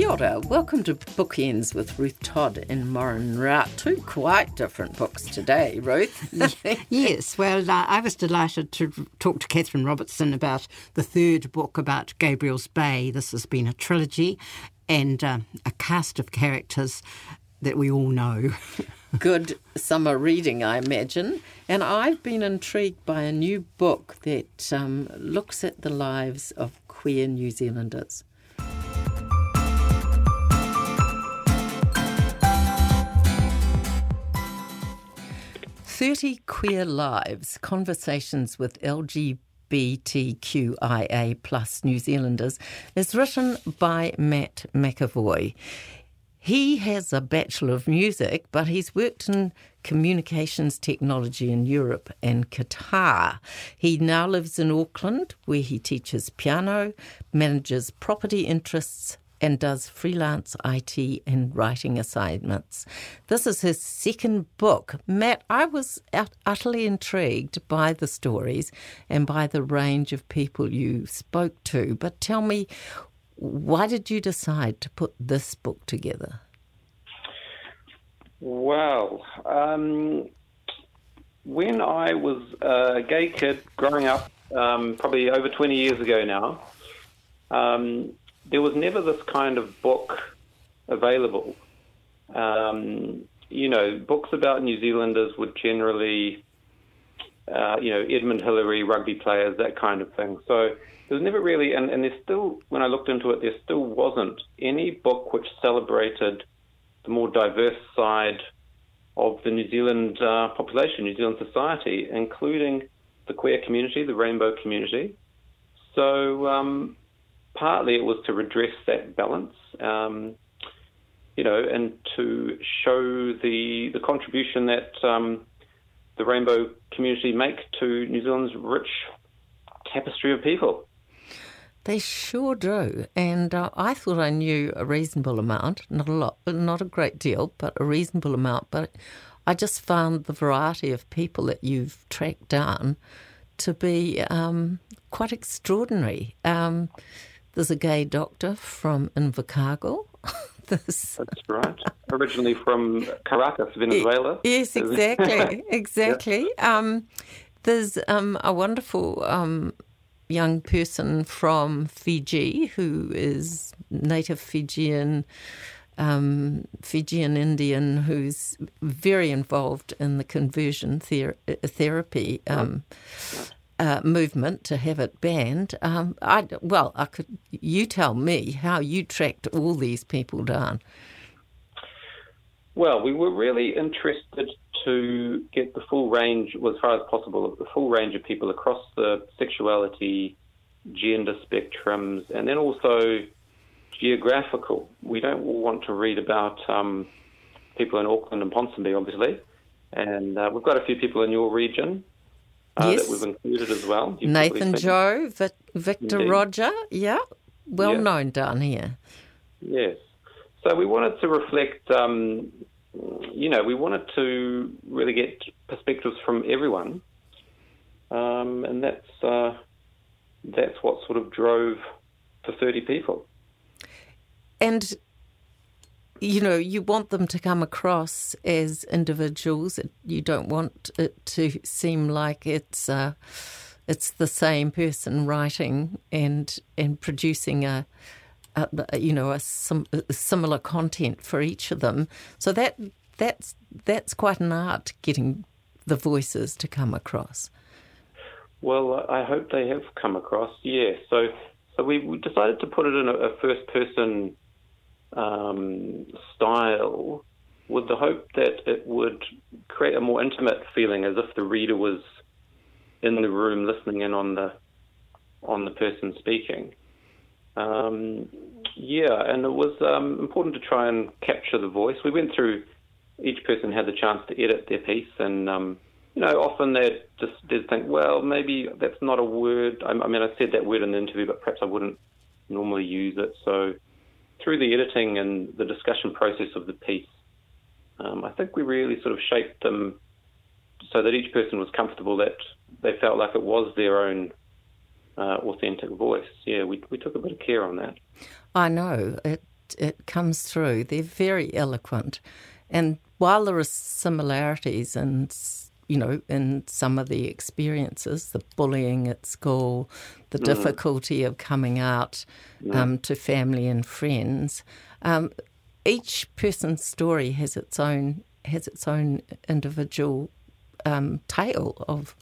Kia ora. Welcome to Bookenz with Ruth Todd and Morrin Rout. Two quite different books today, Ruth. yes, well, uh, I was delighted to talk to Catherine Robertson about the third book about Gabriel's Bay. This has been a trilogy and uh, a cast of characters that we all know. Good summer reading, I imagine. And I've been intrigued by a new book that um, looks at the lives of queer New Zealanders. 30 Queer Lives Conversations with LGBTQIA plus New Zealanders is written by Matt McEvoy. He has a Bachelor of Music, but he's worked in communications technology in Europe and Qatar. He now lives in Auckland, where he teaches piano, manages property interests, and does freelance IT and writing assignments. This is his second book. Matt, I was utterly intrigued by the stories and by the range of people you spoke to. But tell me, why did you decide to put this book together? Well, um, when I was a gay kid growing up, um, probably over 20 years ago now, um, there was never this kind of book available. Um, you know, books about New Zealanders would generally, uh, you know, Edmund Hillary, rugby players, that kind of thing. So there was never really, and, and there's still, when I looked into it, there still wasn't any book which celebrated the more diverse side of the New Zealand uh, population, New Zealand society, including the queer community, the rainbow community. So um, partly it was to redress that balance, um, you know, and to show the the contribution that um, the rainbow community make to New Zealand's rich tapestry of people. They sure do, and uh, I thought I knew a reasonable amount, not a lot, not a great deal, but a reasonable amount. But I just found the variety of people that you've tracked down to be um, quite extraordinary. Um, there's a gay doctor from Invercargill. That's right. Originally from Caracas, Venezuela. Yes, exactly, exactly. Yeah. Um, there's um, a wonderful um, young person from Fiji who is native Fijian. Um, Fijian Indian who's very involved in the conversion ther- therapy um, uh, movement to have it banned. Um, I, well, I could. You tell me how you tracked all these people down. Well, we were really interested to get the full range, well, as far as possible, of the full range of people across the sexuality, gender spectrums, and then also geographical. We don't want to read about um, people in Auckland and Ponsonby, obviously, and uh, we've got a few people in your region uh, yes. that we've included as well. You've Nathan Joe, Vic- Victor Indeed. Roger, yeah, well yeah. known down here. Yes. So we wanted to reflect, um, you know, we wanted to really get perspectives from everyone, um, and that's uh, that's what sort of drove the thirty people. And you know, you want them to come across as individuals. You don't want it to seem like it's uh, it's the same person writing and and producing a, a you know a, sim, a, similar content for each of them. So that that's that's quite an art getting the voices to come across. Well, I hope they have come across. Yeah. So so we decided to put it in a, a first person um, style with the hope that it would create a more intimate feeling as if the reader was in the room listening in on the on the person speaking. Um, yeah, and it was um, important to try and capture the voice. We went through each person had the chance to edit their piece and um, you know, often they just did think, well, maybe that's not a word. I, I mean, I said that word in the interview, but perhaps I wouldn't normally use it. So through the editing and the discussion process of the piece, um, I think we really sort of shaped them so that each person was comfortable that they felt like it was their own uh, authentic voice. Yeah, we we took a bit of care on that. I know it. It comes through. They're very eloquent, and while there are similarities and you know, in some of the experiences, the bullying at school, the mm. difficulty of coming out mm. um, to family and friends. Um, each person's story has its own has its own individual um, tale of,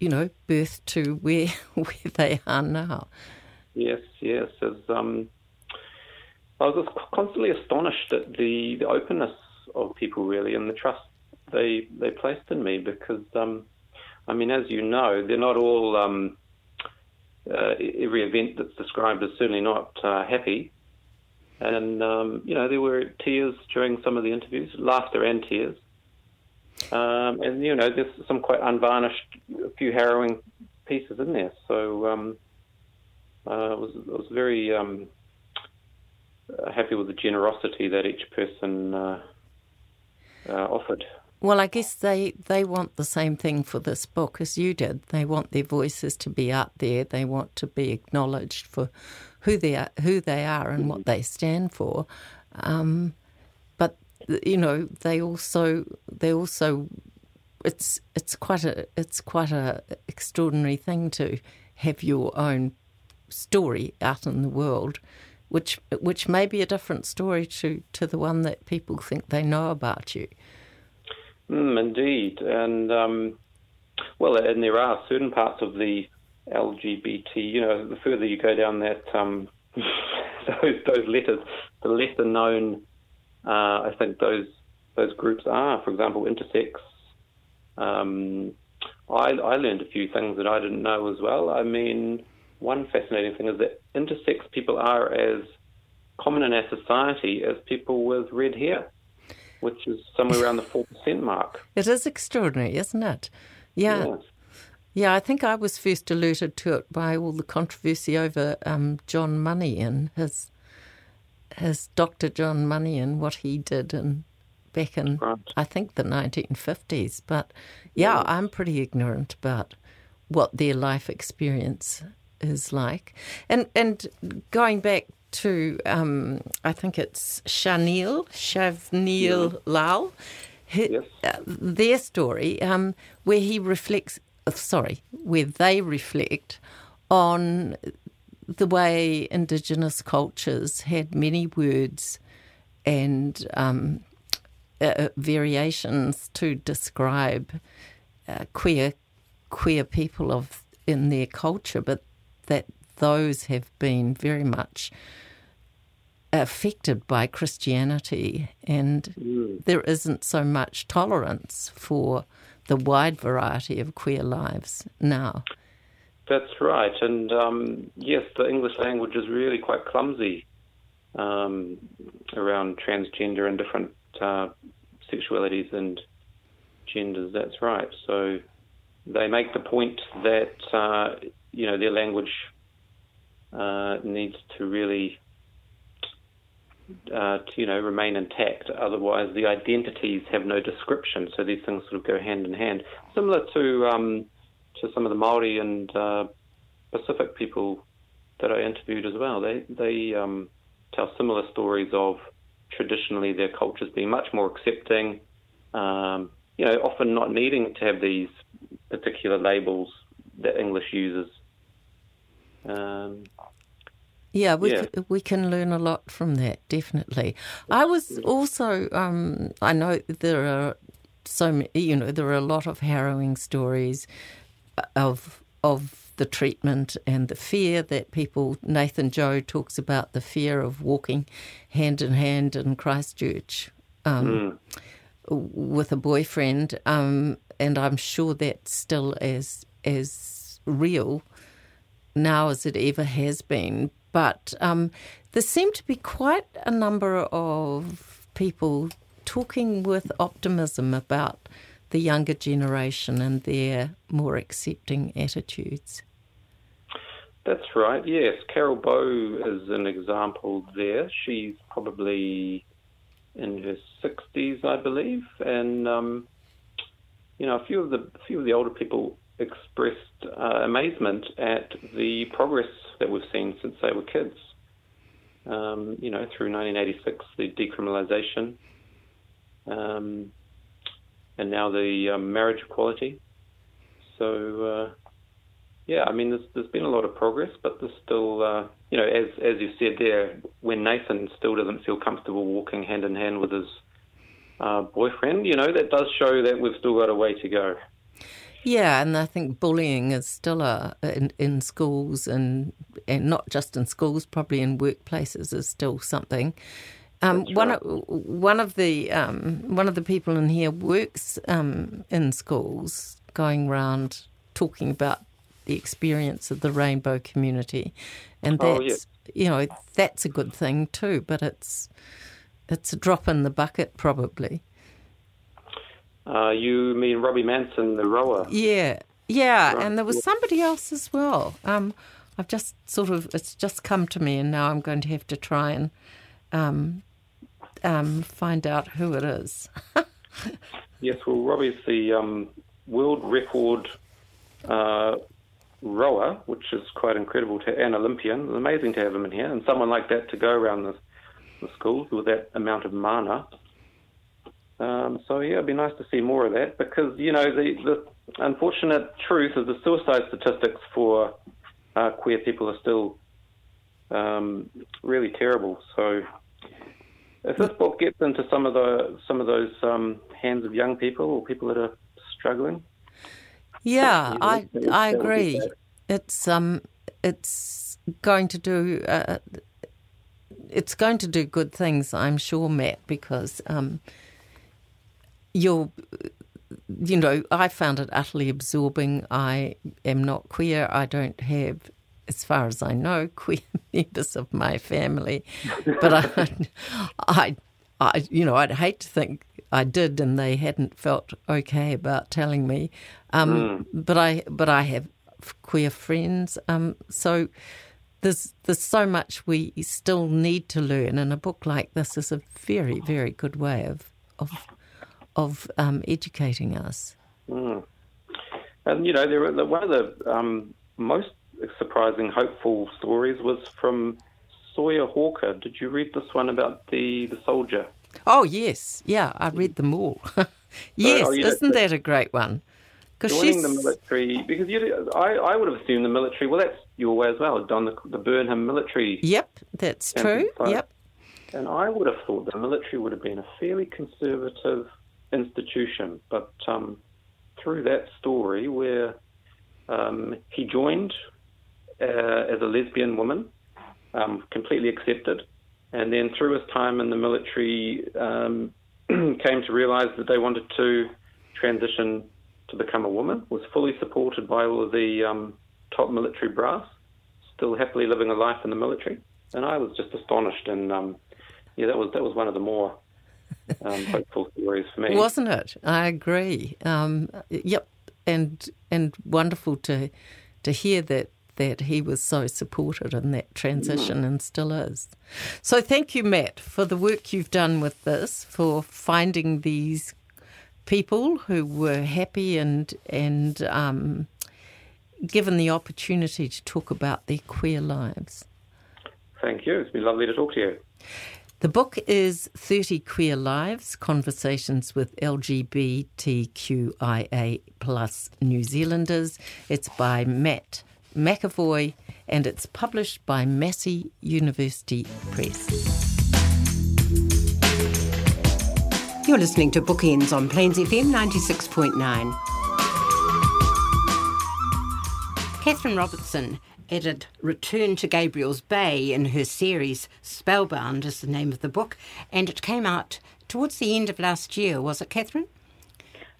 you know, birth to where where they are now. Yes, yes. As, um, I was constantly astonished at the, the openness of people, really, and the trust they they placed in me because, um, I mean, as you know, they're not all. Um, uh, every event that's described is certainly not uh, happy, and um, you know there were tears during some of the interviews, laughter and tears, um, and you know there's some quite unvarnished, a few harrowing pieces in there. So um, uh, I was I was very um, happy with the generosity that each person uh, uh, offered. Well, I guess they, they want the same thing for this book as you did. They want their voices to be out there. They want to be acknowledged for who they are, who they are, and what they stand for. Um, but you know, they also they also it's it's quite a it's quite a extraordinary thing to have your own story out in the world, which which may be a different story to to the one that people think they know about you. Mm, indeed, and um, well, and there are certain parts of the LGBT. You know, the further you go down that um, those those letters, the lesser known uh, I think those those groups are. For example, intersex. Um, I, I learned a few things that I didn't know as well. I mean, one fascinating thing is that intersex people are as common in our society as people with red hair which is somewhere around the 4% mark. It is extraordinary, isn't it? Yeah. Yes. Yeah, I think I was first alerted to it by all the controversy over um, John Money and his his Dr. John Money and what he did and back in right. I think the 1950s. But yeah, yes. I'm pretty ignorant about what their life experience is like. And and going back to, um, I think it's Shaneel, Shavnil yeah. Lal, yes. uh, their story, um, where he reflects, uh, sorry, where they reflect on the way Indigenous cultures had many words and um, uh, uh variations to describe uh, queer queer people of in their culture, but that those have been very much affected by Christianity, and mm. there isn't so much tolerance for the wide variety of queer lives now. That's right, and um, yes, the English language is really quite clumsy um, around transgender and different uh, sexualities and genders. That's right. So they make the point that uh, you know their language uh, needs to really uh, to you know remain intact. Otherwise, the identities have no description. So these things sort of go hand in hand. Similar to um, to some of the Maori and uh, Pacific people that I interviewed as well. They they um, tell similar stories of traditionally their cultures being much more accepting. Um, you know, often not needing to have these particular labels that English uses. Um, yeah, we yeah. Can, we can learn a lot from that. Definitely. I was also um, I know there are so many, you know there are a lot of harrowing stories of of the treatment and the fear that people. Nathan Joe talks about the fear of walking hand in hand in Christchurch um, mm. with a boyfriend, um, and I'm sure that's still as as real now as it ever has been but um, there seem to be quite a number of people talking with optimism about the younger generation and their more accepting attitudes. That's right. Yes, Carol Bow is an example there. She's probably in her sixties, I believe, and um, you know, a few of the few of the older people expressed uh, amazement at the progress that we've seen since they were kids. Um, you know, through 1986, the decriminalisation, um, and now the um, marriage equality. So, uh, yeah, I mean, there's, there's been a lot of progress, but there's still, uh, you know, as as you said there, when Nathan still doesn't feel comfortable walking hand in hand with his uh, boyfriend, you know, that does show that we've still got a way to go. Yeah, and I think bullying is still a in, in schools and and not just in schools, probably in workplaces is still something. Um, one right. of one of the um, one of the people in here works um, in schools, going around talking about the experience of the rainbow community, and that's Oh, yes. you know that's a good thing too. But it's it's a drop in the bucket probably. Uh, you mean Robbie Manson, the rower? Yeah, yeah, Right, and there was somebody else as well. Um, I've just sort of it's just come to me, and now I'm going to have to try and um, um, find out who it is. Yes, well, Robbie's the um, world record uh, rower, which is quite incredible to an Olympian. It's amazing to have him in here, and someone like that to go around the, the schools with that amount of mana. Um, so yeah, it'd be nice to see more of that because you know the, the unfortunate truth is the suicide statistics for uh, queer people are still um, really terrible. So if this book gets into some of the some of those um, hands of young people or people that are struggling, Yeah, Yeah, I I that would be agree. It's um it's going to do uh, it's going to do good things, I'm sure, Matt, because um you're you know I found it utterly absorbing. I am not queer. I don't have. As far as I know, queer members of my family, but I, I, I, you know, I'd hate to think I did, and they hadn't felt okay about telling me. Um, But I, but I have queer friends. Um, so there's there's so much we still need to learn, and a book like this is a very very good way of of of um, educating us. and you know, there were, one of the um, most surprising, hopeful stories was from Sawyer Hawker. Did you read this one about the the soldier? Oh yes, yeah, I read them all. yes, oh, you isn't so- that a great one? Because Joining she's the military because you, I, I would have assumed the military. Well, that's your way as well. Done the, the Burnham military yep, that's true. Site. Yep, And I would have thought the military would have been a fairly conservative institution, but um, through that story where um, he joined uh, as a lesbian woman, um, completely accepted, and then through his time in the military, um, came to realise that they wanted to transition to become a woman, was fully supported by all of the um, top military brass, still happily living a life in the military. And I was just astonished, and um, yeah, that was that was one of the more um, hopeful stories for me. wasn't it? I agree. Um, yep, and and wonderful to to hear that that he was so supported in that transition and still is. So thank you, Matt, for the work you've done with this, for finding these people who were happy and and um, given the opportunity to talk about their queer lives. Thank you. It's been lovely to talk to you. The book is 30 Queer Lives Conversations with LGBTQIA plus New Zealanders. It's by Matt McEvoy and it's published by Massey University Press. You're listening to Bookenz on Plains FM 96.9. Catherine Robertson edited Return to Gabriel's Bay in her series Spellbound is the name of the book, and it came out towards the end of last year, was it, Catherine?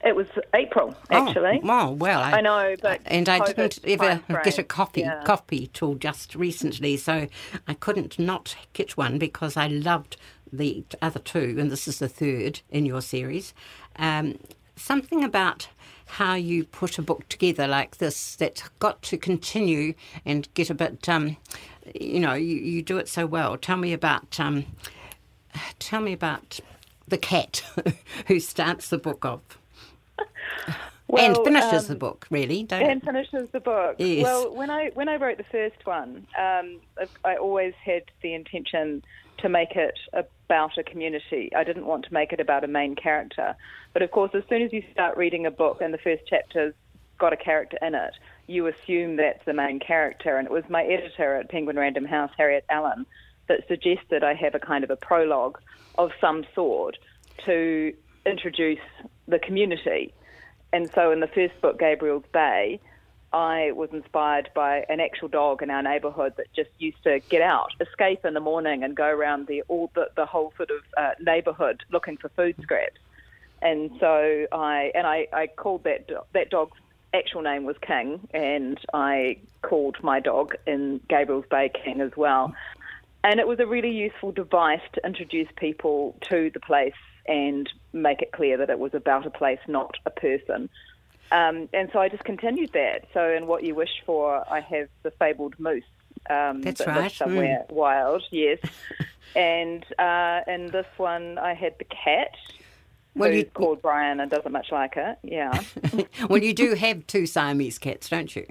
It was April, actually. Oh, oh, well, I, I know, but and I COVID didn't ever get a copy yeah. copy till just recently, so I couldn't not get one because I loved the other two, and this is the third in your series. Um, something about how you put a book together like this that's got to continue and get a bit, um, you know, you, you do it so well. Tell me about, um, tell me about the cat who starts the book off. Well, and finishes um, the book, really, don't and it? finishes the book. Yes. Well, when I when I wrote the first one, um, I- always had the intention to make it about a community. I didn't want to make it about a main character. But of course, as soon as you start reading a book and the first chapter's got a character in it, you assume that's the main character. And it was my editor at Penguin Random House, Harriet Allen, that suggested I have a kind of a prologue of some sort to introduce the community. And so in the first book, Gabriel's Bay, I was inspired by an actual dog in our neighbourhood that just used to get out, escape in the morning, and go around the all the, the whole sort of uh, neighbourhood looking for food scraps. And so I and I, I called that do- that dog's actual name was King, and I called my dog in Gabriel's Bay King as well. And it was a really useful device to introduce people to the place and make it clear that it was about a place, not a person. Um, and so I just continued that. So in What You Wish For, I have the fabled moose. Um, That's that right, lives Somewhere wild, yes. and uh, in this one, I had the cat, Well, you- called Brian and doesn't much like it. Yeah. well, you do have two Siamese cats, don't you?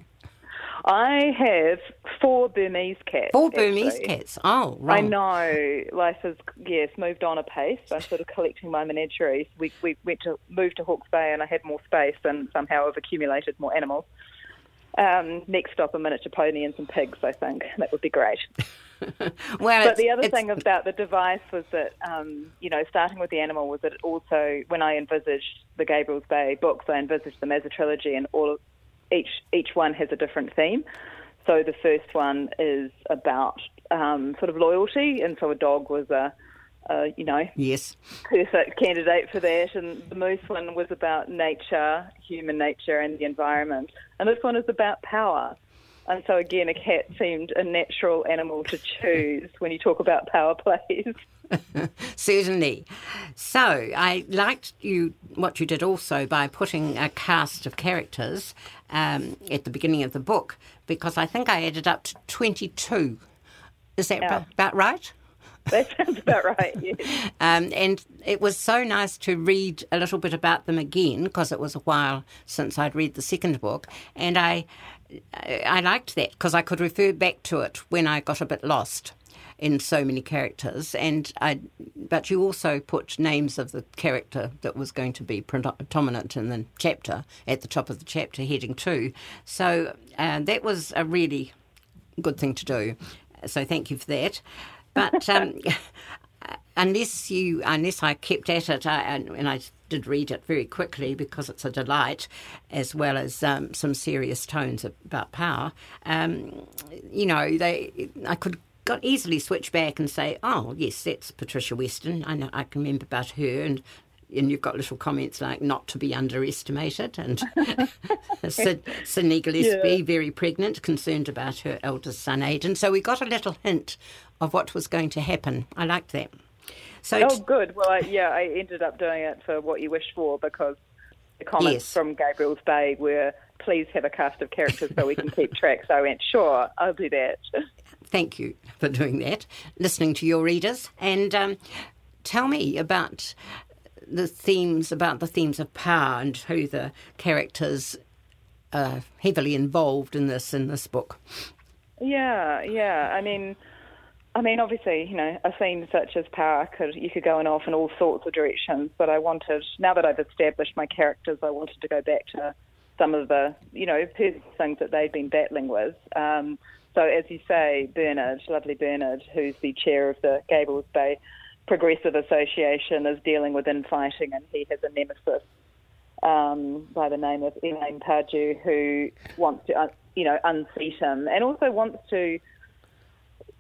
I have four Burmese cats. Four Burmese actually. cats. Oh, right. I know life has yes moved on a pace. I'm sort of collecting my menageries. We we went to move to Hawke's Bay and I had more space and somehow I've accumulated more animals. Um, next stop a miniature pony and some pigs. I think that would be great. Well, But the other thing about the device was that, um, you know, starting with the animal was that it also, when I envisaged the Gabriel's Bay books, I envisaged them as a trilogy, and all of, each each one has a different theme. So the first one is about um, sort of loyalty, and so a dog was a, a you know Yes. perfect candidate for that. And the moose one was about nature, human nature, and the environment. And this one is about power. And so again, a cat seemed a natural animal to choose when you talk about power plays. Certainly. So I liked you what you did also by putting a cast of characters um, at the beginning of the book because I think I added up to twenty-two. Is that Yeah. ba- about right? That sounds about right. Yes. Um, and it was so nice to read a little bit about them again because it was a while since I'd read the second book, and I I liked that because I could refer back to it when I got a bit lost in so many characters. And I, but you also put names of the character that was going to be predominant in the chapter at the top of the chapter, heading two. So uh, that was a really good thing to do. So thank you for that. But um, unless you, unless I kept at it, I, and and I did read it very quickly because it's a delight, as well as um, some serious tones about power. Um, you know, they, I could got easily switch back and say, oh yes, that's Patricia Weston. I know, I can remember about her and. And you've got little comments like not to be underestimated, and Sid, Sydney Gillespie, very pregnant, concerned about her eldest son Aidan. So we got a little hint of what was going to happen. I liked that. So Oh, good. Well, I, yeah, I ended up doing it for what you wish for because the comments Yes. from Gabriel's Bay were, "Please have a cast of characters so we can keep track." So I went, "Sure, I'll do that." thank you for doing that, listening to your readers, and um, tell me about the themes, about the themes of power and who the characters are heavily involved in this in this book. Yeah, yeah. I mean, I mean, obviously, you know, a theme such as power could you could go in off in all sorts of directions. But I wanted, now that I've established my characters, I wanted to go back to some of the, you know, things that they've been battling with. Um, so, as you say, Bernard, lovely Bernard, who's the chair of the Gabriel's Bay Progressive Association, is dealing with infighting, and he has a nemesis um, by the name of Elaine Pardew, who wants to, uh, you know, unseat him, and also wants to.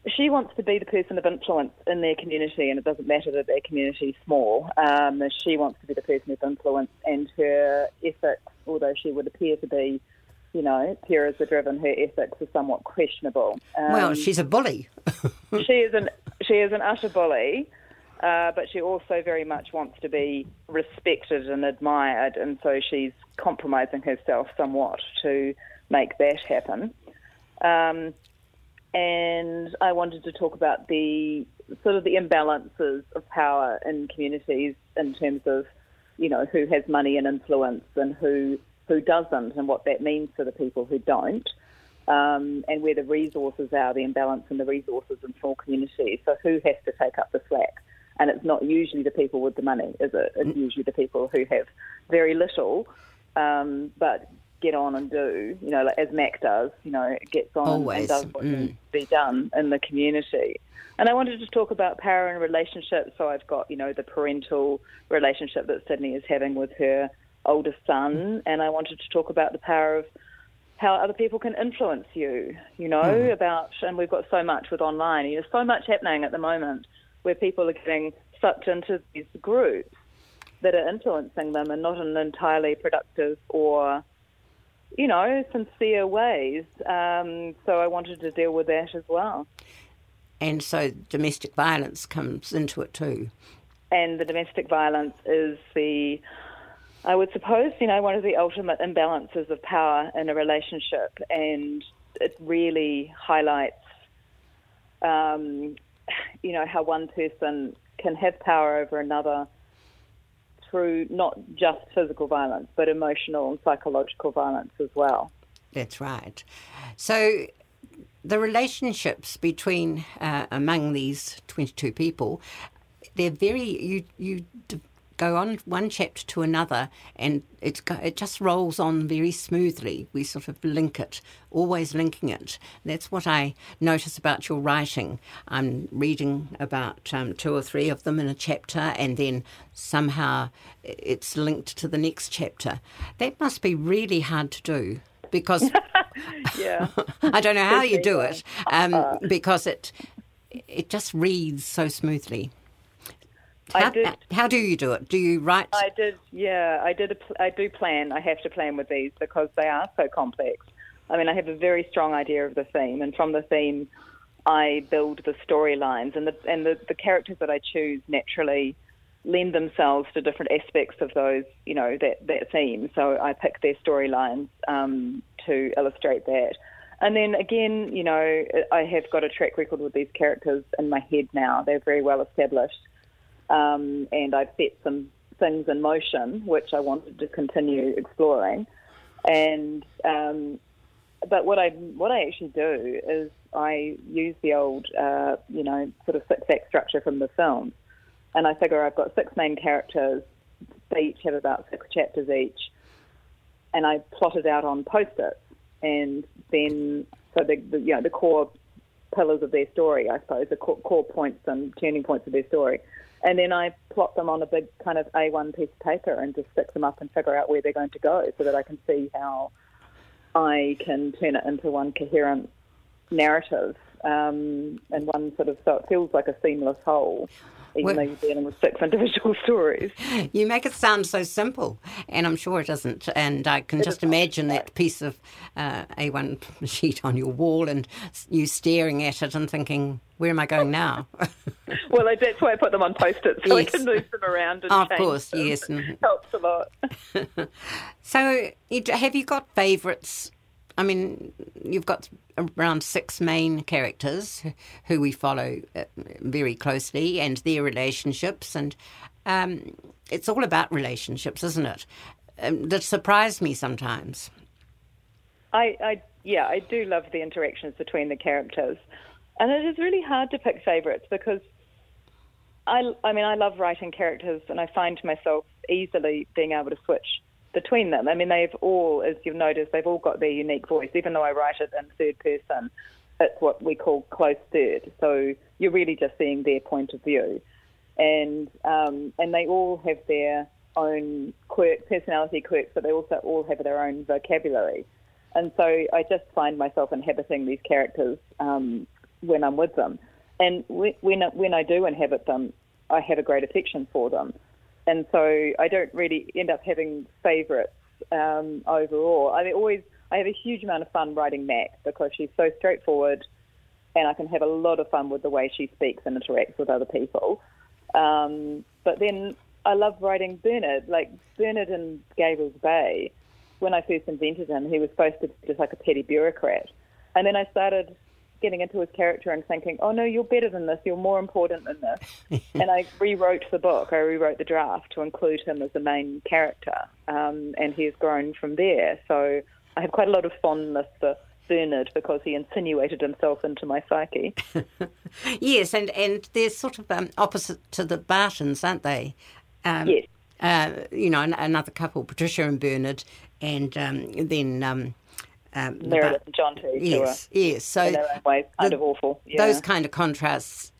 She wants to be the person of influence in their community, and it doesn't matter that their community is small. Um, she wants to be the person of influence, and her ethics, although she would appear to be, you know, pure as the driven, her ethics are somewhat questionable. Um, well, she's a bully. she is an she is an utter bully. Uh, but she also very much wants to be respected and admired, and so she's compromising herself somewhat to make that happen. Um, and I wanted to talk about the sort of the imbalances of power in communities in terms of, you know, who has money and influence and who who doesn't, and what that means for the people who don't, um, and where the resources are, the imbalance in the resources in small communities. So who has to take up the slack? And it's not usually the people with the money, is it? It's usually the people who have very little, um, but get on and do, you know, like as Mac does, you know, gets on Always. and does what Mm. needs to be done in the community. And I wanted to talk about power and relationships. So I've got, you know, the parental relationship that Sydney is having with her oldest son, and I wanted to talk about the power of how other people can influence you, you know, about, and we've got so much with online. There's so much happening at the moment where people are getting sucked into these groups that are influencing them and not an entirely productive or, you know, sincere ways. Um, so I wanted to deal with that as well. And so domestic violence comes into it too. and the domestic violence is the, I would suppose, you know, one of the ultimate imbalances of power in a relationship, and it really highlights, um, you know, how one person can have power over another through not just physical violence, but emotional and psychological violence as well. That's right. So the relationships between uh, among these 22 people, they're very you you go on one chapter to another and it it just rolls on very smoothly. We sort of link it, always linking it. That's what I notice about your writing. I'm reading about um, two or three of them in a chapter, and then somehow it's linked to the next chapter. That must be really hard to do because Yeah. I don't know how you do it um, because it it just reads so smoothly. I How, did- how do you do it? Do you write? I did, yeah, I did. A, I do plan. I have to plan with these because they are so complex. I mean, I have a very strong idea of the theme, and from the theme, I build the storylines, and the and the, the characters that I choose naturally lend themselves to different aspects of those, you know, that that theme. So I pick their storylines um, to illustrate that. And then again, you know, I have got a track record with these characters in my head now. They're very well established um, and I've set some things in motion which I wanted to continue exploring. And um, but what I what I actually do is I use the old uh, you know sort of six act structure from the film, and I figure I've got six main characters. They each have about six chapters each, and I plot it out on post-its, and then so the, the you know the core pillars of their story, I suppose, the core, core points and turning points of their story. And then I plot them on a big kind of A1 piece of paper and just stick them up and figure out where they're going to go so that I can see how I can turn it into one coherent narrative um, and one sort of, so it feels like a seamless whole, even though you're dealing with six individual stories. You make it sound so simple, and I'm sure it isn't. And I can just imagine that piece of uh, A1 sheet on your wall and you staring at it and thinking, "Where am I going now?" well, that's why I put them on post-its so Yes. I can move them around and Of change course, them. yes, and- Helps a lot. So, have you got favourites? I mean, you've got around six main characters who we follow uh, very closely and their relationships, and um, it's all about relationships, isn't it? Um, that surprise me sometimes. I, I yeah, I do love the interactions between the characters, and it is really hard to pick favourites because I, I mean, I love writing characters, and I find myself easily being able to switch between them. I mean, they've all, as you've noticed, they've all got their unique voice. Even though I write it in third person, it's what we call close third. So you're really just seeing their point of view, and um, and they all have their own quirk, personality quirks, but they also all have their own vocabulary. And so I just find myself inhabiting these characters um, when I'm with them. And when, when I do inhabit them, I have a great affection for them. And so I don't really end up having favourites um, overall. I mean, always I have a huge amount of fun writing Mac because she's so straightforward, and I can have a lot of fun with the way she speaks and interacts with other people. Um, but then I love writing Bernard. Like Bernard in Gabriel's Bay, when I first invented him, he was supposed to be just like a petty bureaucrat. And then I started getting into his character and thinking, oh no, you're better than this, you're more important than this. and I rewrote the book, I rewrote the draft to include him as the main character. Um, and he has grown from there. So I have quite a lot of fondness for Bernard because he insinuated himself into my psyche. yes, and, and they're sort of um, opposite to the Bartons, aren't they? Um, yes. Uh, you know, another couple, Patricia and Bernard, and um, then um, Meredith and John too. Yes, yes. So in their own way, kind the, of awful. Yeah. Those kind of contrasts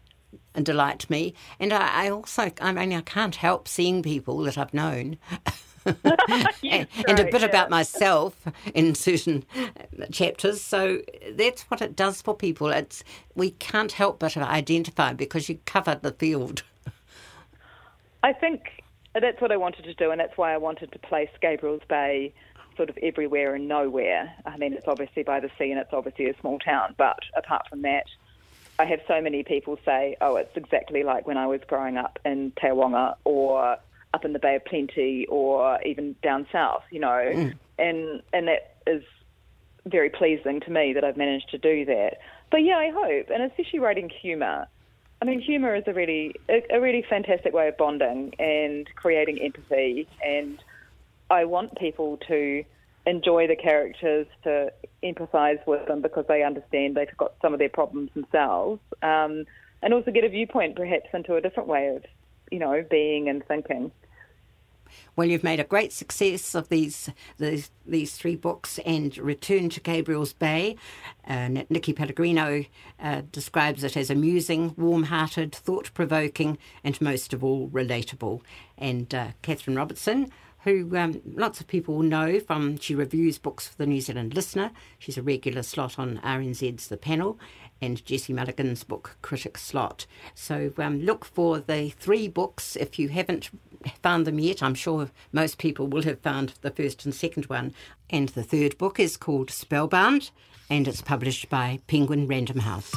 delight me, and I, I, also, I mean, I can't help seeing people that I've known. and, and, a bit yeah. about myself in certain chapters. So that's what it does for people. It's we can't help but identify because you cover the field. I think that's what I wanted to do, and that's why I wanted to place Gabriel's Bay sort of everywhere and nowhere. I mean, it's obviously by the sea and it's obviously a small town, but apart from that, I have so many people say, oh, it's exactly like when I was growing up in Te Awanga or up in the Bay of Plenty or even down south, you know, mm. and and that is very pleasing to me that I've managed to do that. But yeah, I hope, and especially writing humour. I mean, humour is a really a, a really fantastic way of bonding and creating empathy and I want people to enjoy the characters, to empathise with them because they understand they've got some of their problems themselves, um, and also get a viewpoint perhaps into a different way of, you know, being and thinking. Well, you've made a great success of these these, these three books and Return to Gabriel's Bay. Uh, Nicky Pellegrino uh, describes it as amusing, warm hearted, thought provoking, and most of all, relatable. And uh, Catherine Robertson who um, lots of people know from she reviews books for the New Zealand Listener. She's a regular slot on RNZ's The Panel and Jesse Mulligan's book Critic Slot. So um, look for the three books if you haven't found them yet. I'm sure most people will have found the first and second one. And the third book is called Spellbound and it's published by Penguin Random House.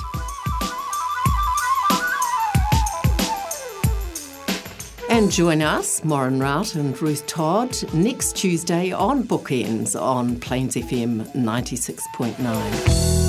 And join us, Morrin Rout and Ruth Todd, next Tuesday on Bookenz on Plains FM 96.9.